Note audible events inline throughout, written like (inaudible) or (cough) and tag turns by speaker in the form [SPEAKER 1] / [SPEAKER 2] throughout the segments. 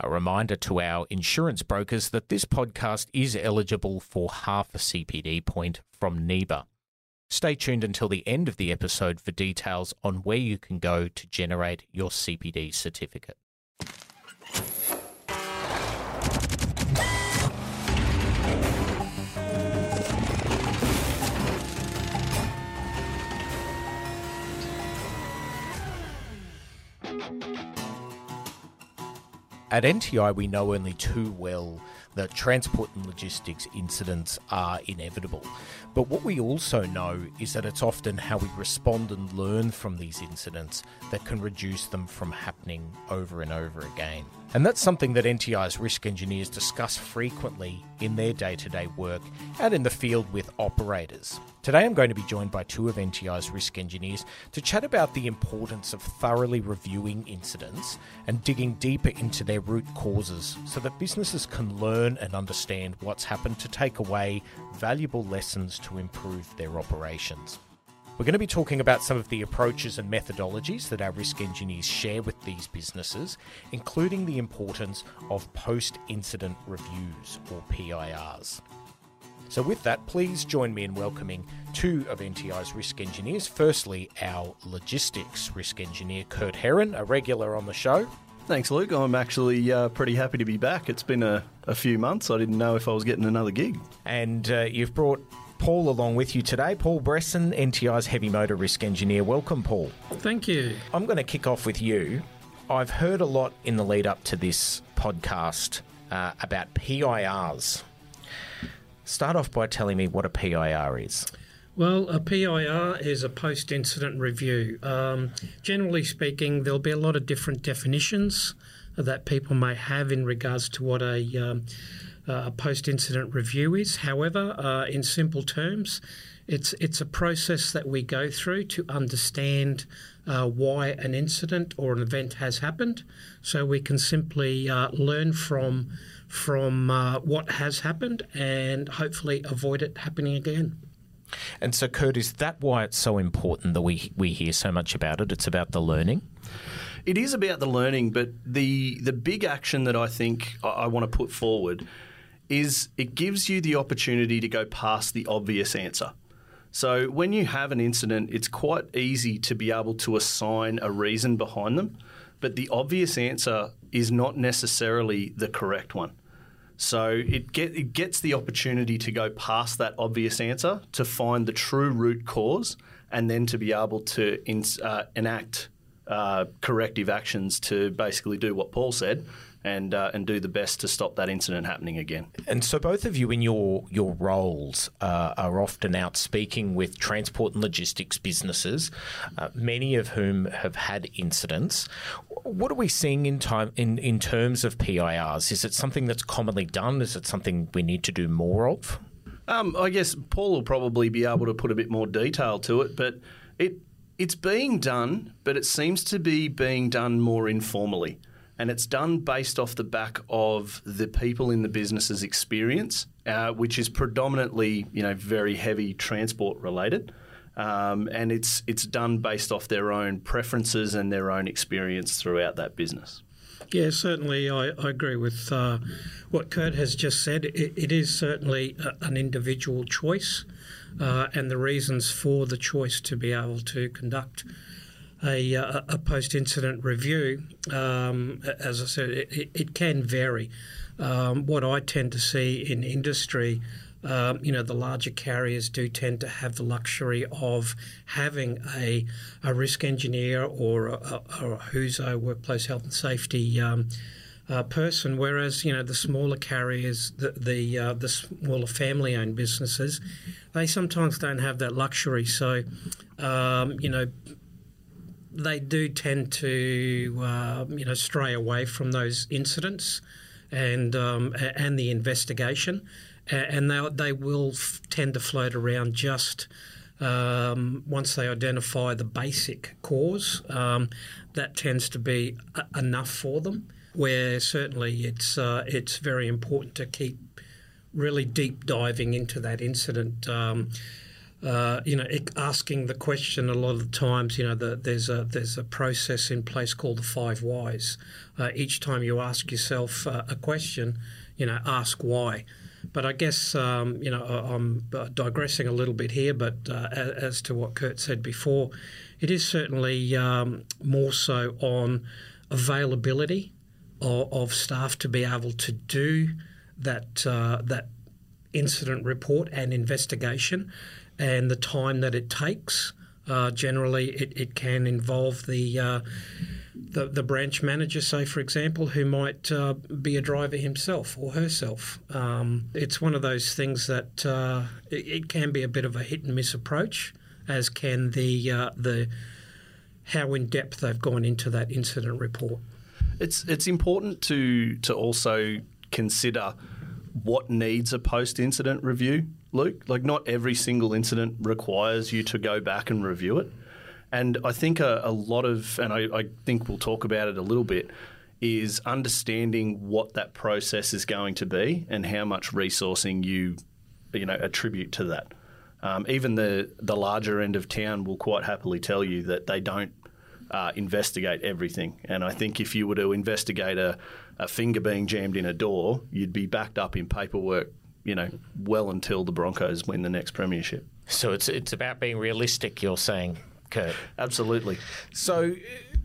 [SPEAKER 1] A reminder to our insurance brokers that this podcast is eligible for half a CPD point from NIBA. Stay tuned until the end of the episode for details on where you can go to generate your CPD certificate. At NTI, we know only too well that transport and logistics incidents are inevitable. But what we also know is that it's often how we respond and learn from these incidents that can reduce them from happening over and over again. And that's something that NTI's risk engineers discuss frequently in their day to day work out in the field with operators. Today I'm going to be joined by two of NTI's risk engineers to chat about the importance of thoroughly reviewing incidents and digging deeper into their root causes so that businesses can learn and understand what's happened to take away valuable lessons to improve their operations. We're going to be talking about some of the approaches and methodologies that our risk engineers share with these businesses, including the importance of post incident reviews or PIRs. So, with that, please join me in welcoming two of NTI's risk engineers. Firstly, our logistics risk engineer, Kurt Herron, a regular on the show.
[SPEAKER 2] Thanks, Luke. I'm actually uh, pretty happy to be back. It's been a, a, few months. I didn't know if I was getting another gig.
[SPEAKER 1] And uh, you've brought Paul along with you today. Paul Bressan, NTI's heavy motor risk engineer. Welcome, Paul.
[SPEAKER 3] Thank you.
[SPEAKER 1] I'm going to kick off with you. I've heard a lot in the lead up to this podcast uh, about PIRs. Start off by telling me what a PIR is.
[SPEAKER 3] Well, a PIR is a post incident review. Um, generally speaking, there'll be a lot of different definitions that people may have in regards to what a um, a post incident review is. However, uh, in simple terms, it's it's a process that we go through to understand uh, why an incident or an event has happened, so we can simply uh, learn from from uh, what has happened and hopefully avoid it happening again.
[SPEAKER 1] And so, Kurt, is that why it's so important that we we hear so much about it? It's about the learning.
[SPEAKER 2] It is about the learning, but the the big action that I think I, I want to put forward is it gives you the opportunity to go past the obvious answer. So when you have an incident, it's quite easy to be able to assign a reason behind them, but the obvious answer is not necessarily the correct one. So it, get, it gets the opportunity to go past that obvious answer to find the true root cause and then to be able to in, uh, enact uh, corrective actions to basically do what Paul said and uh, and do the best to stop that incident happening again.
[SPEAKER 1] And so, both of you in your your roles uh, are often out speaking with transport and logistics businesses, uh, many of whom have had incidents. What are we seeing in time in in terms of PIRs? Is it something that's commonly done? Is it something we need to do more of?
[SPEAKER 2] Um, I guess Paul will probably be able to put a bit more detail to it, but it it's being done, but it seems to be being done more informally and it's done based off the back of the people in the business's experience, uh, which is predominantly you know very heavy transport related. Um, and it's it's done based off their own preferences and their own experience throughout that business.
[SPEAKER 3] Yeah, certainly, I, I agree with uh, what Kurt has just said. it, it is certainly a, an individual choice, uh, and the reasons for the choice to be able to conduct a, a, a post incident review, um, as I said, it, it can vary. Um, what I tend to see in industry, um, you know, the larger carriers do tend to have the luxury of having a, a risk engineer or a, who's a workplace health and safety um, uh, person, whereas you know the smaller carriers, the the, uh, the smaller family-owned businesses, they sometimes don't have that luxury. So, um, you know, they do tend to uh, you know stray away from those incidents and um, and the investigation, and they they will f- tend to float around just. Um, once they identify the basic cause, um, that tends to be a- enough for them. Where certainly it's uh, it's very important to keep really deep diving into that incident. Uh, you know, asking the question a lot of the times, you know, the, there's a there's a process in place called the five whys. Uh, each time you ask yourself uh, a question, you know, ask why. But I guess um, you know I'm digressing a little bit here, but uh, as to what Kurt said before, it is certainly um, more so on availability of, of, staff to be able to do that uh, that incident report and investigation and the time that it takes. Uh, generally, it, it can involve the, uh, the, the branch manager, say for example, who might uh, be a driver himself or herself. Um, it's one of those things that uh, it, it, can be a bit of a hit and miss approach, as can the uh, the how in depth they've gone into that incident report.
[SPEAKER 2] It's it's important to to also consider what needs a post incident review, Luke. Like, not every single incident requires you to go back and review it. And I think a, a lot of, and I, I, think we'll talk about it a little bit, is understanding what that process is going to be and how much resourcing you, you know, attribute to that. Um, even the the larger end of town will quite happily tell you that they don't uh, investigate everything. And I think if you were to investigate a, a finger being jammed in a door, you'd be backed up in paperwork, you know, well until the Broncos win the next premiership.
[SPEAKER 1] So it's it's about being realistic. You're saying, Kurt.
[SPEAKER 2] Absolutely.
[SPEAKER 1] So,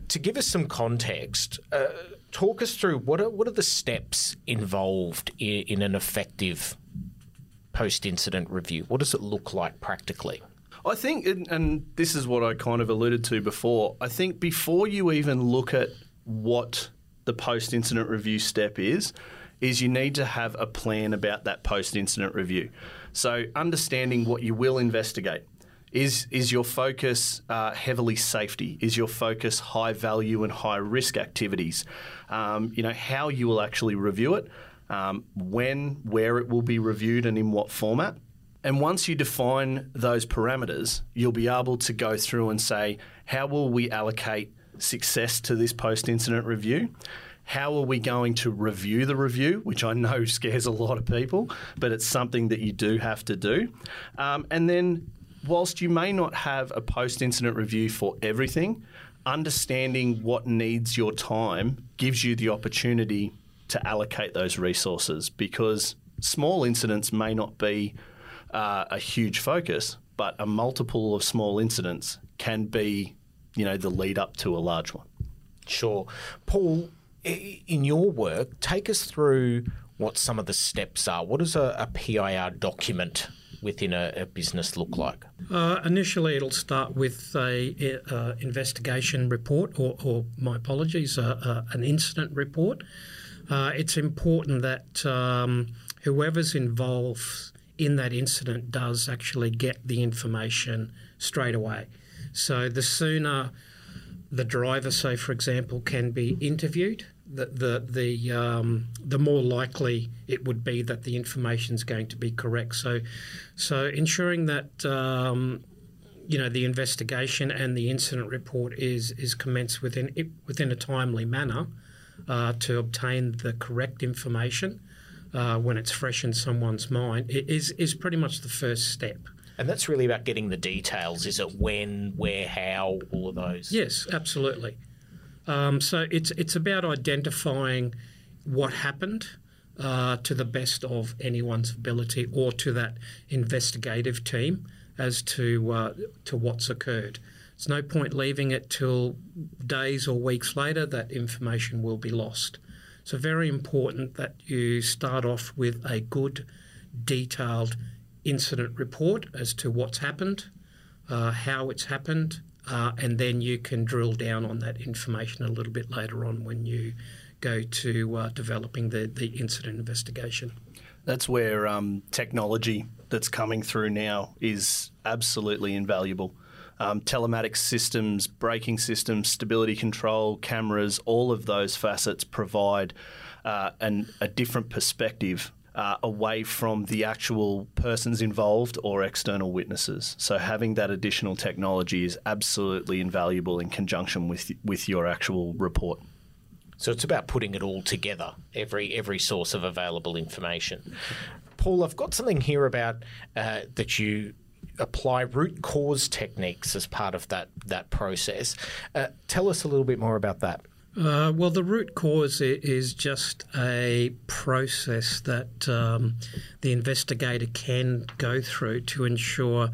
[SPEAKER 1] to give us some context. Uh, talk us through what are what are the steps involved in, in an effective post incident review? What does it look like practically?
[SPEAKER 2] I think, and this is what I kind of alluded to before, I think before you even look at what the post incident review step is, is you need to have a plan about that post incident review. So, understanding what you will investigate. Is, is your focus uh, heavily safety? Is your focus high value and high risk activities? Um, you know, how you will actually review it, um, when, where it will be reviewed, and in what format. And once you define those parameters, you'll be able to go through and say, how will we allocate success to this post incident review? How are we going to review the review, which I know (laughs) scares a lot of people, but it's something that you do have to do. Um, and then, whilst you may not have a post incident review for everything, understanding what needs your time gives you the opportunity to allocate those resources because small incidents may not be uh, a huge focus, but a multiple of small incidents can be, you know, the lead up to a large one.
[SPEAKER 1] Sure. Paul, in your work, take us through what some of the steps are. What does a, a PIR document within a, a business look like?
[SPEAKER 3] Uh, initially, it'll start with a, investigation report, or, or my apologies, an incident report. Uh, it's important that um, whoever's involved in that incident does actually get the information straight away. So the sooner the driver, say for example, can be interviewed, the the the, um, the more likely it would be that the information is going to be correct. So, so ensuring that um, you know the investigation and the incident report is is commenced within within a timely manner uh, to obtain the correct information uh, when it's fresh in someone's mind is is pretty much the first step.
[SPEAKER 1] And that's really about getting the details. Is it when, where, how, all of those?
[SPEAKER 3] Yes, absolutely. Um, so it's it's about identifying what happened uh, to the best of anyone's ability, or to that investigative team as to uh, to what's occurred. It's no point leaving it till days or weeks later. That information will be lost. So, very important that you start off with a good, detailed incident report as to what's happened, uh, how it's happened, uh, and then you can drill down on that information a little bit later on when you go to uh, developing the, the incident investigation.
[SPEAKER 2] That's where um, technology that's coming through now is absolutely invaluable um, telematics systems, braking systems, stability control, cameras, all of those facets provide uh, an, a different perspective uh, away from the actual persons involved or external witnesses. So having that additional technology is absolutely invaluable in conjunction with with your actual report.
[SPEAKER 1] So it's about putting it all together, every every source of available information. Paul, I've got something here about uh, that you apply root cause techniques as part of that that process. Uh, tell us a little bit more about that.
[SPEAKER 3] Uh, well, the root cause is just a process that um, the investigator can go through to ensure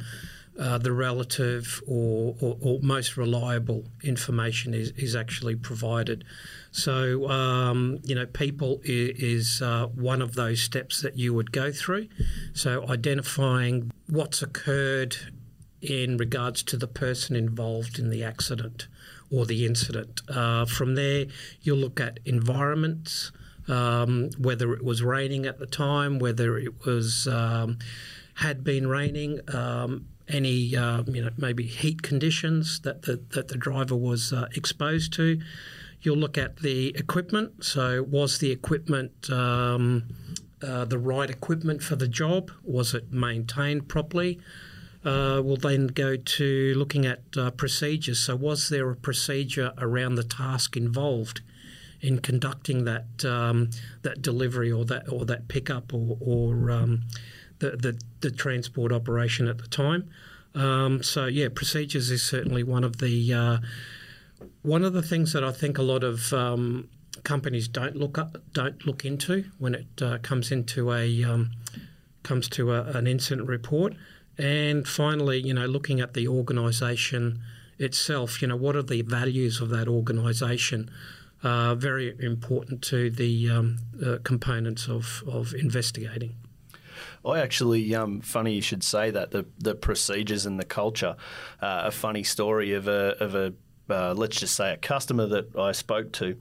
[SPEAKER 3] uh, the relative or, or, or, most reliable information is, is actually provided. So, um, you know, people is, uh, one of those steps that you would go through. So, identifying what's occurred in regards to the person involved in the accident or the incident. Uh, from there, you'll look at environments, um, whether it was raining at the time, whether it was um, had been raining, um, any uh, you know maybe heat conditions that the, that the driver was uh, exposed to. You'll look at the equipment. So, was the equipment um, uh, the right equipment for the job? Was it maintained properly? Uh, we'll then go to looking at uh, procedures. So, was there a procedure around the task involved in conducting that um, that delivery or that or that pickup or, or um, the, the, the transport operation at the time? Um, so, yeah, procedures is certainly one of the uh, one of the things that I think a lot of um, companies don't look up, don't look into when it uh, comes into a um, comes to a, an incident report. And finally, you know, looking at the organisation itself, you know, what are the values of that organisation? Uh, very important to the um, uh, components of, of investigating.
[SPEAKER 2] I actually, um, funny you should say that the the procedures and the culture. Uh, a funny story of a of a uh, let's just say a customer that I spoke to,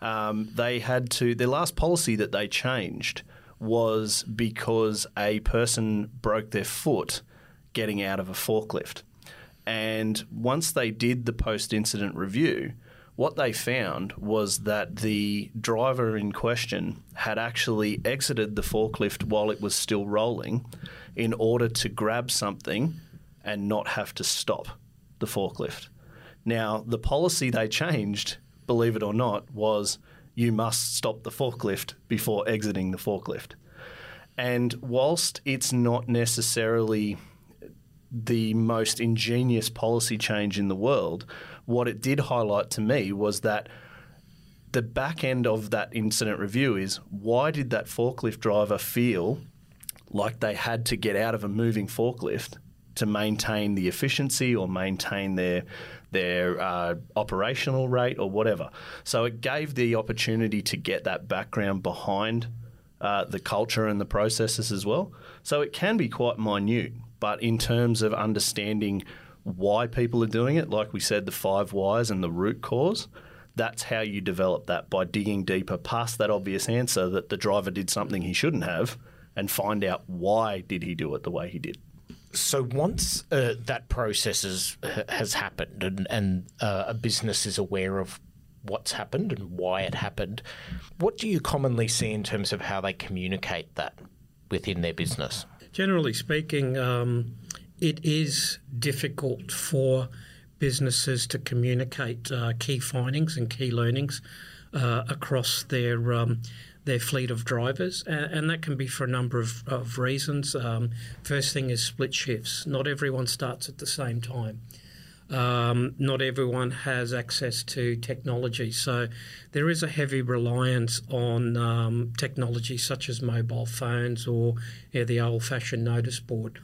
[SPEAKER 2] um, they had to their last policy that they changed was because a person broke their foot getting out of a forklift. And once they did the post incident review, what they found was that the driver in question had actually exited the forklift while it was still rolling in order to grab something and not have to stop the forklift. Now, the policy they changed, believe it or not, was you must stop the forklift before exiting the forklift. And whilst it's not necessarily the most ingenious policy change in the world, what it did highlight to me was that the back end of that incident review is why did that forklift driver feel like they had to get out of a moving forklift to maintain the efficiency or maintain their their uh, operational rate or whatever. So it gave the opportunity to get that background behind uh, the culture and the processes as well. So it can be quite minute, but in terms of understanding why people are doing it, like we said, the five whys and the root cause, that's how you develop that by digging deeper past that obvious answer that the driver did something he shouldn't have and find out why did he do it the way he did.
[SPEAKER 1] So once uh, that process is, has happened and, and uh, a business is aware of what's happened and why it happened, what do you commonly see in terms of how they communicate that within their business?
[SPEAKER 3] Generally speaking, um, it is difficult for businesses to communicate uh, key findings and key learnings uh, across their um, their fleet of drivers, and, and, that can be for a number of, of reasons. Um, first thing is split shifts. Not everyone starts at the same time. Um, not everyone has access to technology. So there is a heavy reliance on um, technology such as mobile phones or the old fashioned notice board.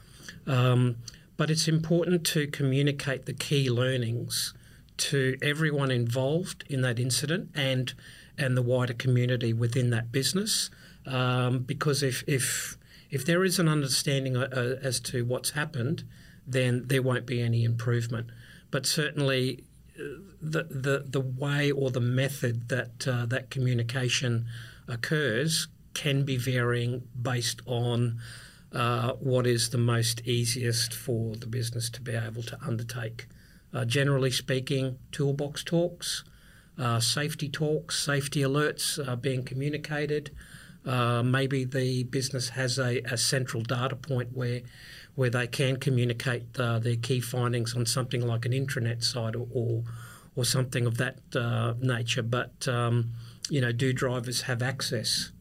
[SPEAKER 3] Um, but it's important to communicate the key learnings to everyone involved in that incident and and the wider community within that business. Um, because if, if if there is an understanding uh, uh as to what's happened, then there won't be any improvement but certainly uh, the, the, the way or the method that uh, that communication occurs can be varying based on uh, what is the most easiest for the business to be able to undertake. Uh, generally speaking, toolbox talks, uh, safety talks, safety alerts are being communicated. Uh, maybe the business has a, a central data point where where they can communicate uh, their key findings on something like an intranet site or or, or something of that uh, nature. But um, you know, do drivers have access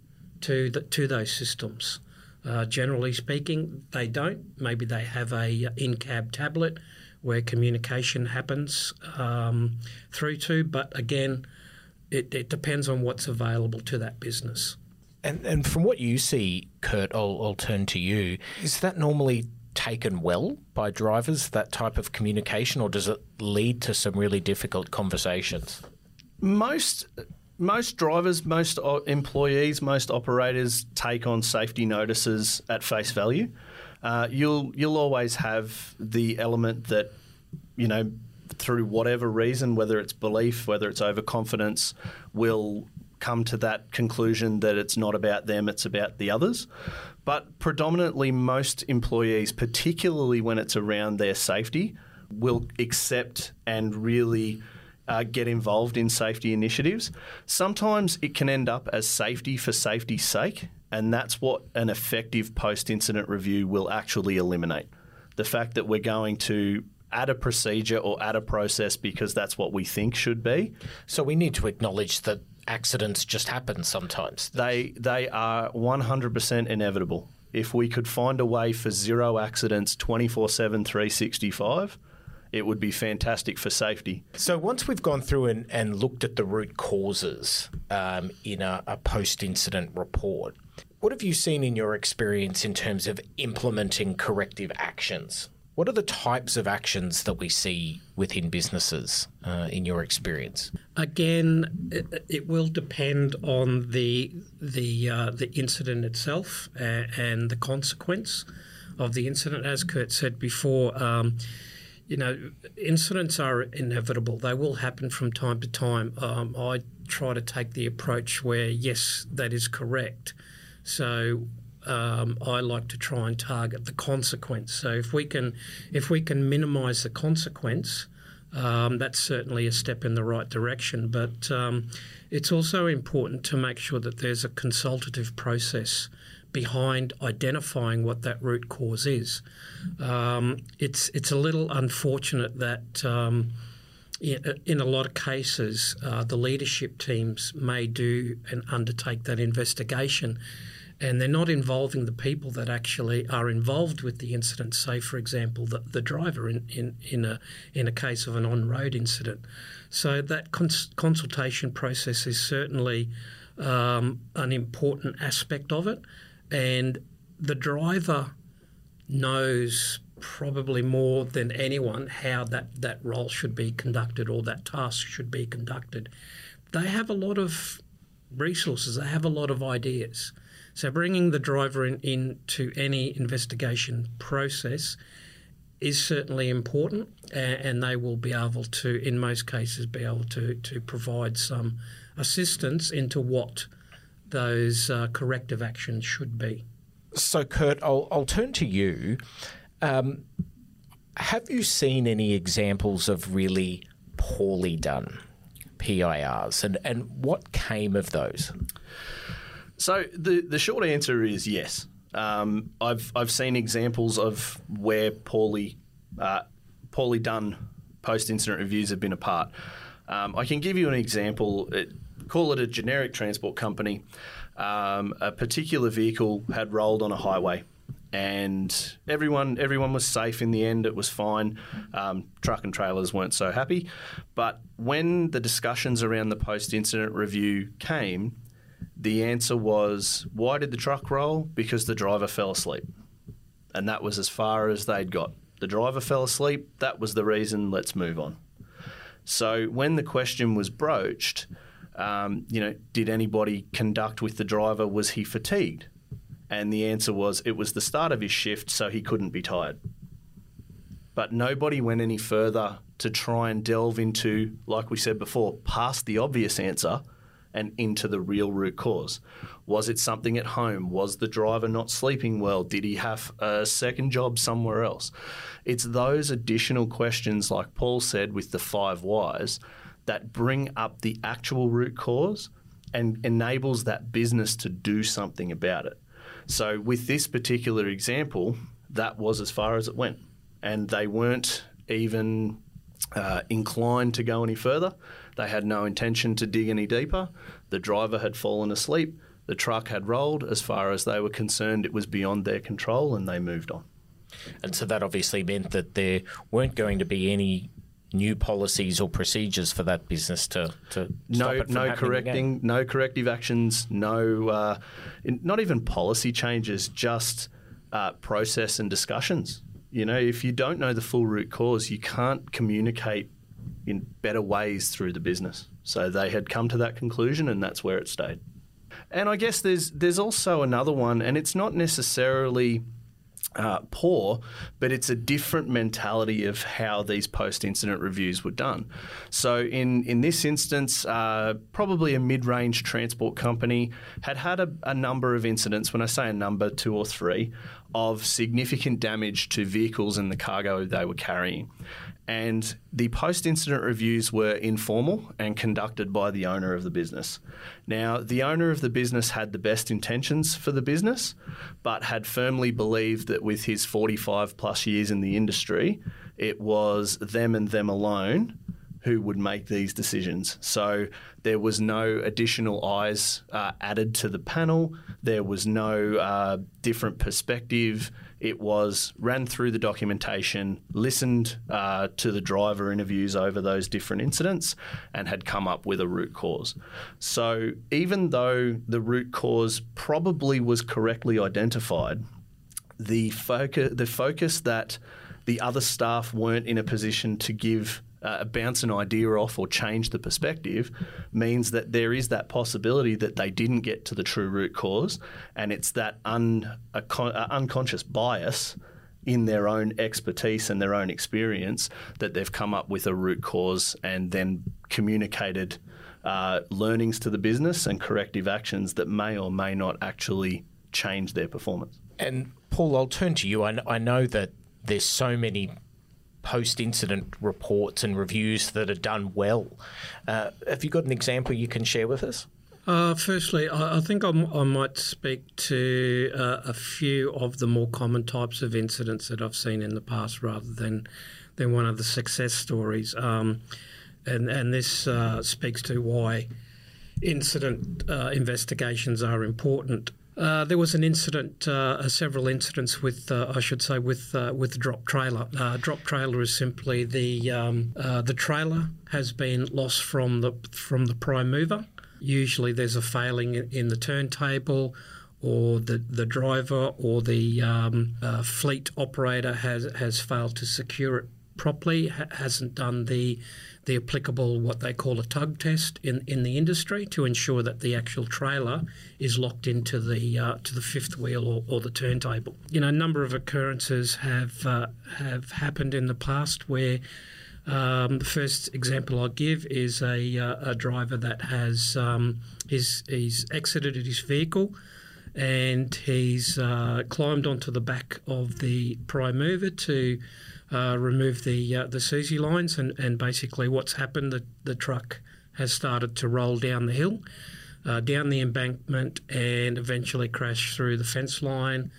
[SPEAKER 3] to the, to those systems? Uh, generally speaking, they don't. Maybe they have a in-cab tablet where communication happens um, through to, but again, it, it depends on what's available to that business.
[SPEAKER 1] And, and from what you see, Kurt, I'll, I'll turn to you. Is that normally taken well by drivers, that type of communication, or does it lead to some really difficult conversations?
[SPEAKER 2] Most most drivers, most employees, most operators take on safety notices at face value. Uh, you'll you'll always have the element that you know through whatever reason, whether it's belief, whether it's overconfidence, will come to that conclusion that it's not about them, it's about the others. But predominantly, most employees, particularly when it's around their safety, will accept and really uh, get involved in safety initiatives. Sometimes it can end up as safety for safety's sake, and that's what an effective post incident review will actually eliminate. The fact that we're going to add a procedure or add a process because that's what we think should be.
[SPEAKER 1] So we need to acknowledge that accidents just happen sometimes.
[SPEAKER 2] They they are 100% inevitable. If we could find a way for zero accidents 24/7 365, it would be fantastic for safety.
[SPEAKER 1] So once we've gone through and, and looked at the root causes um, in a, a post-incident report, what have you seen in your experience in terms of implementing corrective actions? What are the types of actions that we see within businesses uh, in your experience?
[SPEAKER 3] Again, it, it, will depend on the the uh, the incident itself and, and, the consequence of the incident. As Kurt said before, um, you know, incidents are inevitable. They will happen from time to time. Um, I try to take the approach where yes, that is correct. So um, I like to try and target the consequence. So if we can, if we can minimise the consequence, um, that's certainly a step in the right direction. But um, it's also important to make sure that there's a consultative process behind identifying what that root cause is. Um, it's it's a little unfortunate that. Um, in, a lot of cases, uh, the leadership teams may do and undertake that investigation and they're not involving the people that actually are involved with the incident. Say, for example, the, the driver in, in, in, a, in a case of an on road incident. So that cons- consultation process is certainly um, an important aspect of it, and the driver knows probably more than anyone how that, that role should be conducted or that task should be conducted. They have a lot of resources, they have a lot of ideas. So bringing the driver in, into any investigation process is certainly important, and, and, they will be able to, in most cases, be able to, to provide some assistance into what those uh, corrective actions should be.
[SPEAKER 1] So, Kurt, I'll, I'll turn to you. Um, have you seen any examples of really poorly done PIRs, and, and what came of those?
[SPEAKER 2] So the the short answer is yes. Um, I've I've seen examples of where poorly uh, poorly done post incident reviews have been a part. Um, I can give you an example. It, call it a generic transport company. Um, a particular vehicle had rolled on a highway, and everyone everyone was safe in the end. It was fine. Um, truck and trailers weren't so happy, but when the discussions around the post incident review came, the answer was why did the truck roll? Because the driver fell asleep. And that was as far as they'd got. The driver fell asleep, that was the reason, let's move on. So when the question was broached, um, you know, did anybody conduct with the driver? Was he fatigued? And the answer was it was the start of his shift, so he couldn't be tired. But nobody went any further to try and delve into, like we said before, past the obvious answer and into the real root cause. Was it something at home? Was the driver not sleeping well? Did he have a second job somewhere else? It's those additional questions, like Paul said with the five whys, that bring up the actual root cause and enables that business to do something about it. So, with this particular example, that was as far as it went. And they weren't even uh, inclined to go any further. They had no intention to dig any deeper. The driver had fallen asleep. The truck had rolled. As far as they were concerned, it was beyond their control and they moved on.
[SPEAKER 1] And so that obviously meant that there weren't going to be any new policies or procedures for that business to, to
[SPEAKER 2] no no correcting
[SPEAKER 1] again.
[SPEAKER 2] no corrective actions no uh, in, not even policy changes just uh, process and discussions you know if you don't know the full root cause you can't communicate in better ways through the business so they had come to that conclusion and that's where it stayed and I guess there's there's also another one and it's not necessarily uh, poor, but it's a different mentality of how these post-incident reviews were done. So in in this instance, uh, probably a mid-range transport company had had a, a number of incidents. When I say a number, two or three, of significant damage to vehicles and the cargo they were carrying. And the post incident reviews were informal and conducted by the owner of the business. Now, the owner of the business had the best intentions for the business, but had firmly believed that with his 45 plus years in the industry, it was them and them alone who would make these decisions. So there was no additional eyes uh, added to the panel. There was no uh, different perspective. It was ran through the documentation, listened uh, to the driver interviews over those different incidents, and had come up with a root cause. So even though the root cause probably was correctly identified, the focus, the focus that the other staff weren't in a position to give uh, bounce an idea off or change the perspective means that there is that possibility that they didn't get to the true root cause, and it's that un, con, unconscious bias in their own expertise and their own experience that they've come up with a root cause and then communicated uh, learnings to the business and corrective actions that may or may not actually change their performance.
[SPEAKER 1] And Paul, I'll turn to you. I, I know that there's so many post incident reports and reviews that are done well. Uh, have you got an example you can share with us?
[SPEAKER 3] Uh, firstly, I, I think I'm, i might speak to uh, a few of the more common types of incidents that I've seen in the past rather than, than one of the success stories. Um, and, and this uh, speaks to why incident uh, investigations are important. Uh, there was an incident, uh, several incidents with, uh, I should say, with uh, with drop trailer. Uh, drop trailer is simply the um, the trailer has been lost from the from the prime mover. Usually, there's a failing in the turntable, or the the driver or the um, fleet operator has has failed to secure it properly, ha- hasn't done the the applicable what they call a tug test in, in the industry to ensure that the actual trailer is locked into the uh, to the fifth wheel or, or, the turntable. You know, a number of occurrences have uh, have happened in the past where. Um, the first example I'll give is a, uh, a driver that has um, he's, he's exited his vehicle and he's uh, climbed onto the back of the prime mover to uh, remove the uh, the SUSI lines, and, and basically what's happened, the, the truck has started to roll down the hill, uh, down the embankment, and eventually crash through the fence line,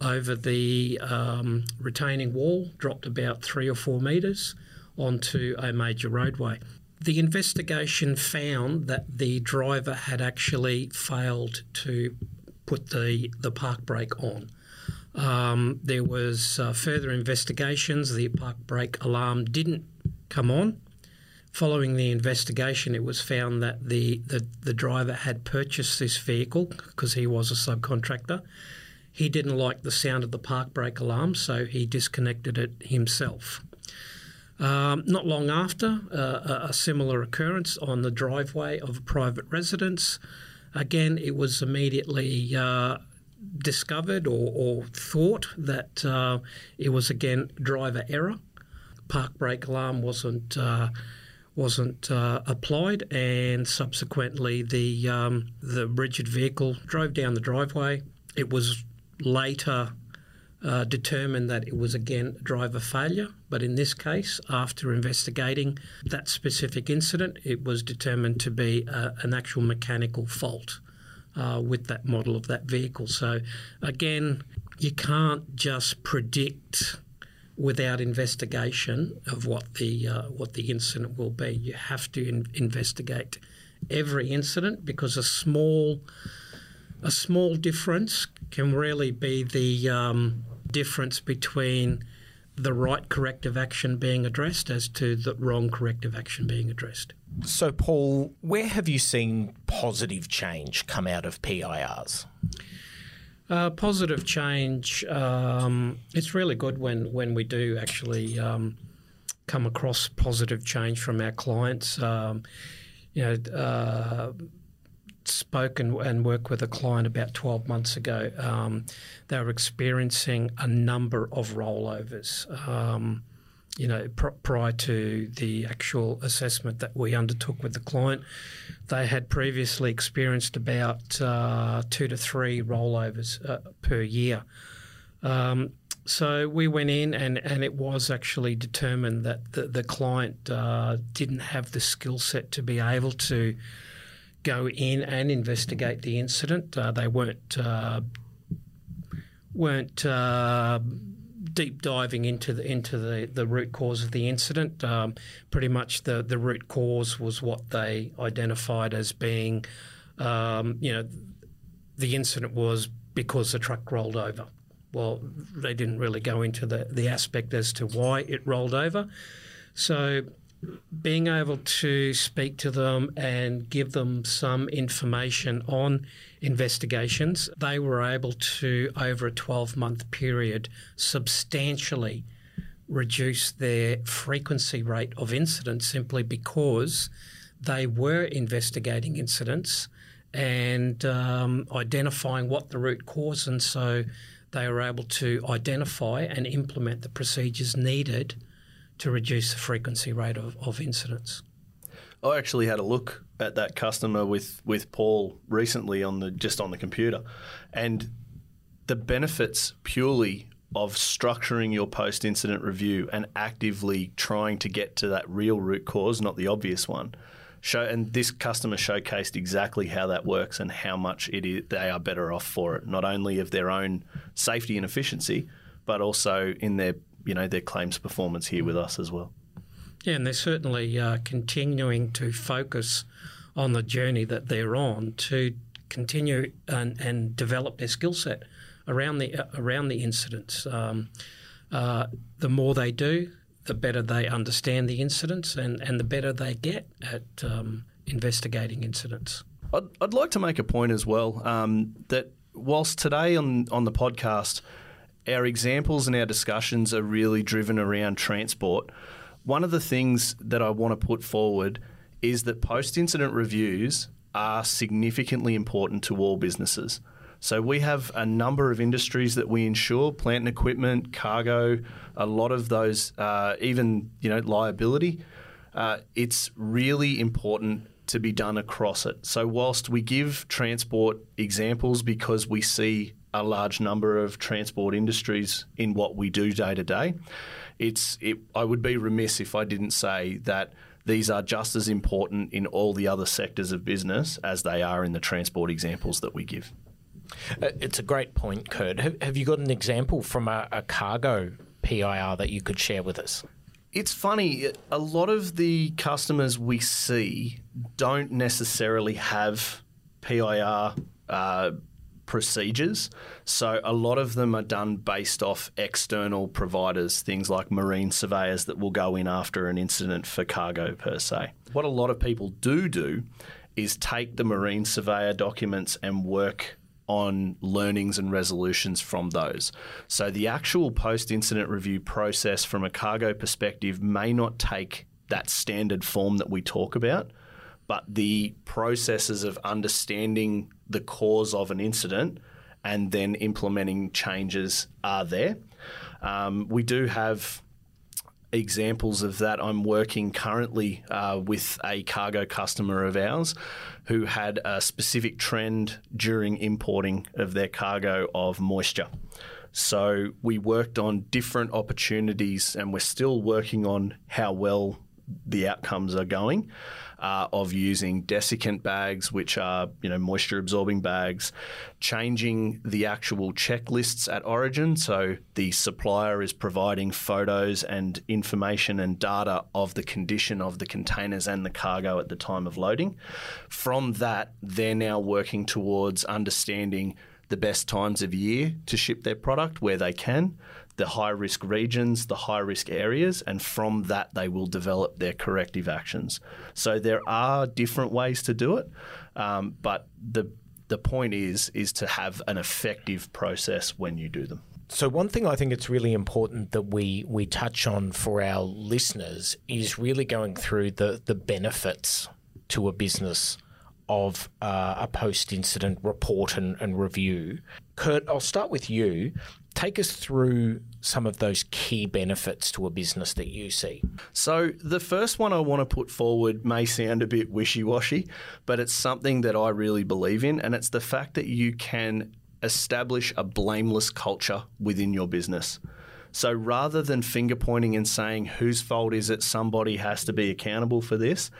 [SPEAKER 3] over the um, retaining wall, dropped about three or four metres onto a major roadway. The investigation found that the driver had actually failed to put the, the park brake on. Um, there was uh, further investigations. The park brake alarm didn't come on. Following the investigation, it was found that the, the, the driver had purchased this vehicle because he was a subcontractor. He didn't like the sound of the park brake alarm, so he disconnected it himself. Um, not long after, uh, a similar occurrence on the driveway of a private residence. Again, it was immediately uh, discovered or, or thought that uh, it was again driver error. Park brake alarm wasn't uh, wasn't uh, applied, and subsequently the um, the rigid vehicle drove down the driveway. It was later uh, determined that it was again driver failure, but in this case, after investigating that specific incident, it was determined to be uh, an actual mechanical fault uh, with that model of that vehicle. So, again, you can't just predict without investigation of what the uh, what the incident will be. You have to in- investigate every incident because a small a small difference can really be the um, difference between the right corrective action being addressed as to the wrong corrective action being addressed.
[SPEAKER 1] So, Paul, where have you seen positive change come out of PIRs?
[SPEAKER 3] Uh, positive change. Um, it's really good when, when we do actually um, come across positive change from our clients. Um, you know, uh, spoke and, worked with a client about 12 months ago. Um, they were experiencing a number of rollovers. Um, you know, pr- prior to the actual assessment that we undertook with the client, they had previously experienced about uh, two to three rollovers uh, per year. Um, so we went in, and, and it was actually determined that the, the client uh, didn't have the skill set to be able to go in and investigate the incident. Uh, they weren't uh, weren't uh, deep diving into the into the, the root cause of the incident. Um, pretty much the, the root cause was what they identified as being, um, you know, the incident was because the truck rolled over. Well, they didn't really go into the, the aspect as to why it rolled over. So being able to speak to them and give them some information on investigations, they were able to, over a 12 month period, substantially reduce their frequency rate of incidents simply because they were investigating incidents and um, identifying what the root cause, and so they were able to identify and implement the procedures needed to reduce the frequency rate of, of incidents.
[SPEAKER 2] I actually had a look at that customer with, with Paul recently on the just on the computer, and the benefits purely of structuring your post incident review and actively trying to get to that real root cause, not the obvious one. Show and this customer showcased exactly how that works and how much it is, they are better off for it, not only of their own safety and efficiency, but also in their you know their claims performance here with us as well.
[SPEAKER 3] Yeah, and they're certainly uh, continuing to focus on the journey that they're on to continue and, and develop their skill set around the uh, around the incidents. Um, uh, the more they do, the better they understand the incidents, and, and the better they get at um, investigating incidents.
[SPEAKER 2] I'd, I'd, like to make a point as well um, that whilst today on on the podcast our examples and our discussions are really driven around transport. One of the things that I want to put forward is that post incident reviews are significantly important to all businesses. So we have a number of industries that we insure: plant and equipment, cargo, a lot of those, uh, even you know liability. Uh, it's really important to be done across it. So whilst we give transport examples because we see a large number of transport industries in what we do day to day. It's it, I would be remiss if I didn't say that these are just as important in all the other sectors of business as they are in the transport examples that we give.
[SPEAKER 1] Uh, it's a great point, Kurt. Have, have you got an example from a, a cargo PIR that you could share with us?
[SPEAKER 2] It's funny, a lot of the customers we see don't necessarily have PIR uh, procedures. So a lot of them are done based off external providers, things like marine surveyors that will go in after an incident for cargo per se. What a lot of people do do is take the marine surveyor documents and work on learnings and resolutions from those. So the actual post incident review process from a cargo perspective may not take that standard form that we talk about, but the processes of understanding the cause of an incident and then implementing changes are there. Um, we do have examples of that. I'm working currently uh, with a cargo customer of ours who had a specific trend during importing of their cargo of moisture. So we worked on different opportunities and we're still working on how well the outcomes are going uh, of using desiccant bags, which are you know moisture absorbing bags, changing the actual checklists at origin. So the supplier is providing photos and information and data of the condition of the containers and the cargo at the time of loading. From that, they're now working towards understanding the best times of year to ship their product where they can the high risk regions, the high risk areas, and from that they will develop their corrective actions. So there are different ways to do it, um, but the the point is is to have an effective process when you do them.
[SPEAKER 1] So one thing I think it's really important that we we touch on for our listeners is really going through the the benefits to a business of uh, a post incident report and, and review. Kurt, I'll start with you take us through some of those key benefits to a business that you see.
[SPEAKER 2] So, the first one I want to put forward may sound a bit wishy washy, but it's something that I really believe in, and it's the fact that you can establish a blameless culture within your business. So rather than finger pointing and saying whose fault is it, somebody has to be accountable for this,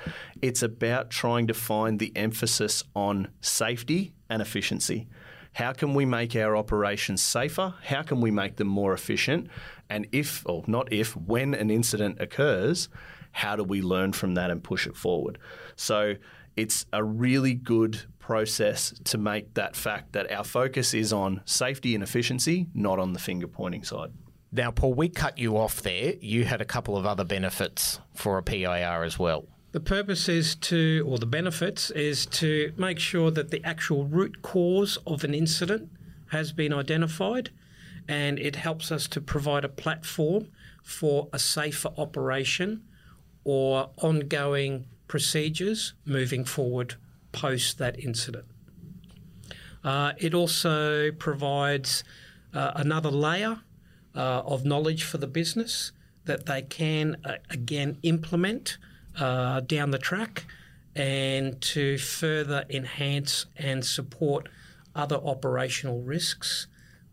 [SPEAKER 2] it's about trying to find the emphasis on safety and efficiency. How can we make our operations safer? How can we make them more efficient? And if, or not if, when an incident occurs, how do we learn from that and push it forward? So it's a really good process to make that fact that our focus is on safety and efficiency, not on the finger pointing side.
[SPEAKER 1] Now, Paul, we cut you off there. You had a couple of other benefits for a PIR as well.
[SPEAKER 3] The purpose is to, or the benefits is to make sure that the actual root cause of an incident has been identified and it helps us to provide a platform for a safer operation or ongoing procedures moving forward post that incident. Uh, it also provides uh, another layer uh, of knowledge for the business that they can uh, again implement uh, down the track and to further enhance and support other operational risks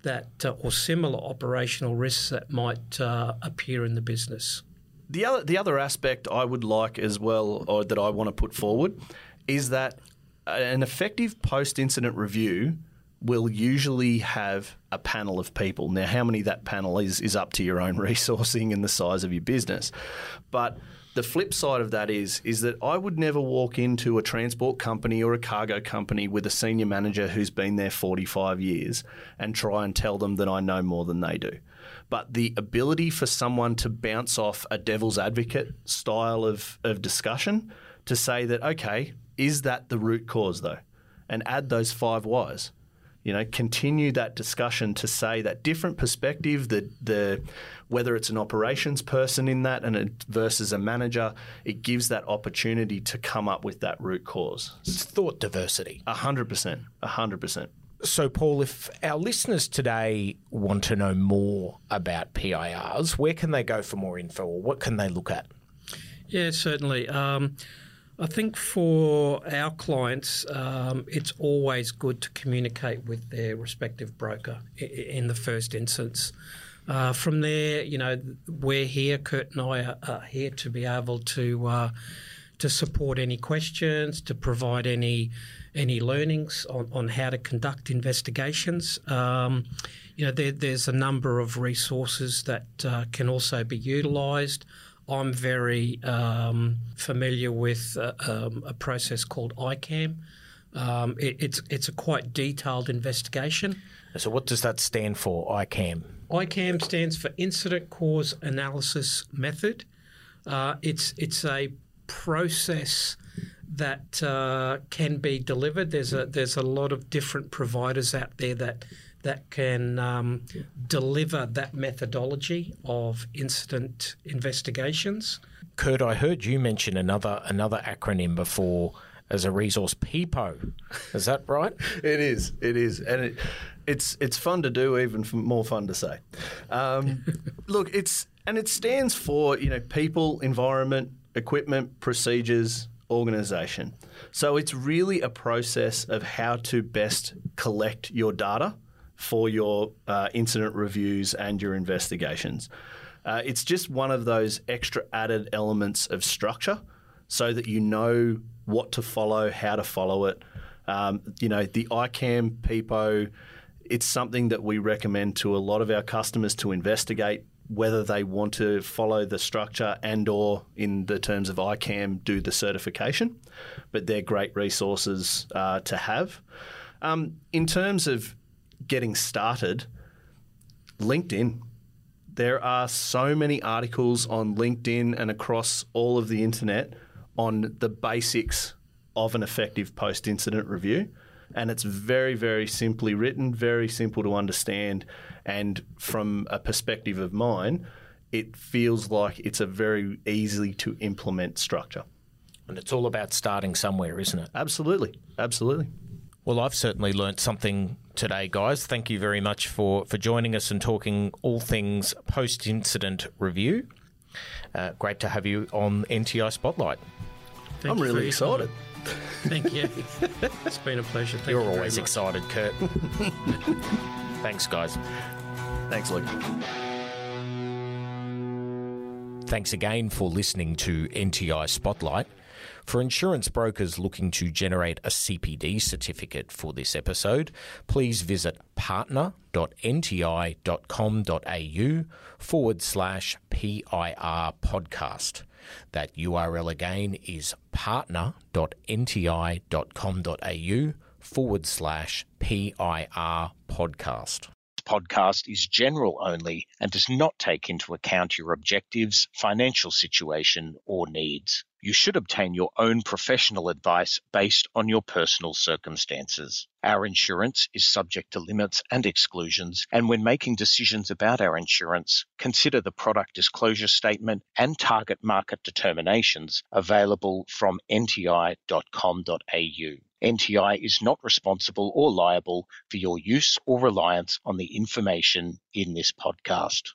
[SPEAKER 3] that uh, or similar operational risks that might uh, appear in the business.
[SPEAKER 2] The other the other aspect I would like as well, or that I want to put forward, is that an effective post incident review will usually have a panel of people. Now, how many that panel is is up to your own (laughs) resourcing and the size of your business, but the flip side of that is is that I would never walk into a transport company or a cargo company with a senior manager who's been there 45 years and try and tell them that I know more than they do. But the ability for someone to bounce off a devil's advocate style of, of discussion to say that, okay, is that the root cause though? And add those five whys you know, continue that discussion to say that different perspective, the the whether it's an operations person in that and it, versus a manager, it gives that opportunity to come up with that root cause.
[SPEAKER 1] It's thought diversity.
[SPEAKER 2] A hundred percent. A hundred percent.
[SPEAKER 1] So, Paul, if our listeners today want to know more about PIRs, where can they go for more info or what can they look at?
[SPEAKER 3] Yeah, certainly. Um, I think for our clients, um, it's always good to communicate with their respective broker in the first instance. Uh, from there, you know, we're here. Kurt and I are, are here to be able to uh, to support any questions, to provide any any learnings on, on how to conduct investigations. Um, you know, there, there's a number of resources that uh, can also be utilised. I'm very um, familiar with uh, um, a process called ICAM. Um, it, it's it's a quite detailed investigation.
[SPEAKER 1] So, what does that stand for? ICAM.
[SPEAKER 3] ICAM stands for Incident Cause Analysis Method. Uh, it's it's a process that uh, can be delivered. There's a there's a lot of different providers out there that that can um, deliver that methodology of incident investigations.
[SPEAKER 1] Kurt, I heard you mention another another acronym before as a resource, PEEPO. Is that right? (laughs)
[SPEAKER 2] it is. It is, and it, it's it's fun to do, even more fun to say. Um, (laughs) look, it's and it stands for you know people, environment, equipment, procedures, organisation. So it's really a process of how to best collect your data for your uh, incident reviews and your investigations. Uh, it's just one of those extra added elements of structure so that you know what to follow, how to follow it. Um, you know, the ICAM PEEPO, it's something that we recommend to a lot of our customers to investigate whether they want to follow the structure and or in the terms of ICAM do the certification. But they're great resources uh, to have. Um, in terms of getting started, LinkedIn. There are so many articles on LinkedIn and across all of the internet on the basics of an effective post incident review. And it's very, very simply written, very simple to understand. And from a perspective of mine, it feels like it's a very easy to implement structure.
[SPEAKER 1] And it's all about starting somewhere, isn't it?
[SPEAKER 2] Absolutely. Absolutely.
[SPEAKER 1] Well, I've certainly learnt something today, guys. Thank you very much for, for joining us and talking all things post incident review. Uh, great to have you on NTI Spotlight.
[SPEAKER 2] Thank I'm really excited.
[SPEAKER 3] Thank you. (laughs) it's been a pleasure. Thank
[SPEAKER 1] You're
[SPEAKER 3] you
[SPEAKER 1] always excited, Kurt. (laughs) Thanks, guys.
[SPEAKER 2] Thanks, Luke.
[SPEAKER 1] Thanks again for listening to NTI Spotlight. For insurance brokers looking to generate a CPD certificate for this episode, please visit partner.nti.com.au forward slash PIR podcast. That URL again is partner.nti.com.au forward slash PIR podcast This
[SPEAKER 4] podcast is general only and does not take into account your objectives, financial situation, or needs. You should obtain your own professional advice based on your personal circumstances. Our insurance is subject to limits and exclusions, and when making decisions about our insurance, consider the product disclosure statement and target market determinations available from nti.com.au. NTI is not responsible or liable for your use or reliance on the information in this podcast.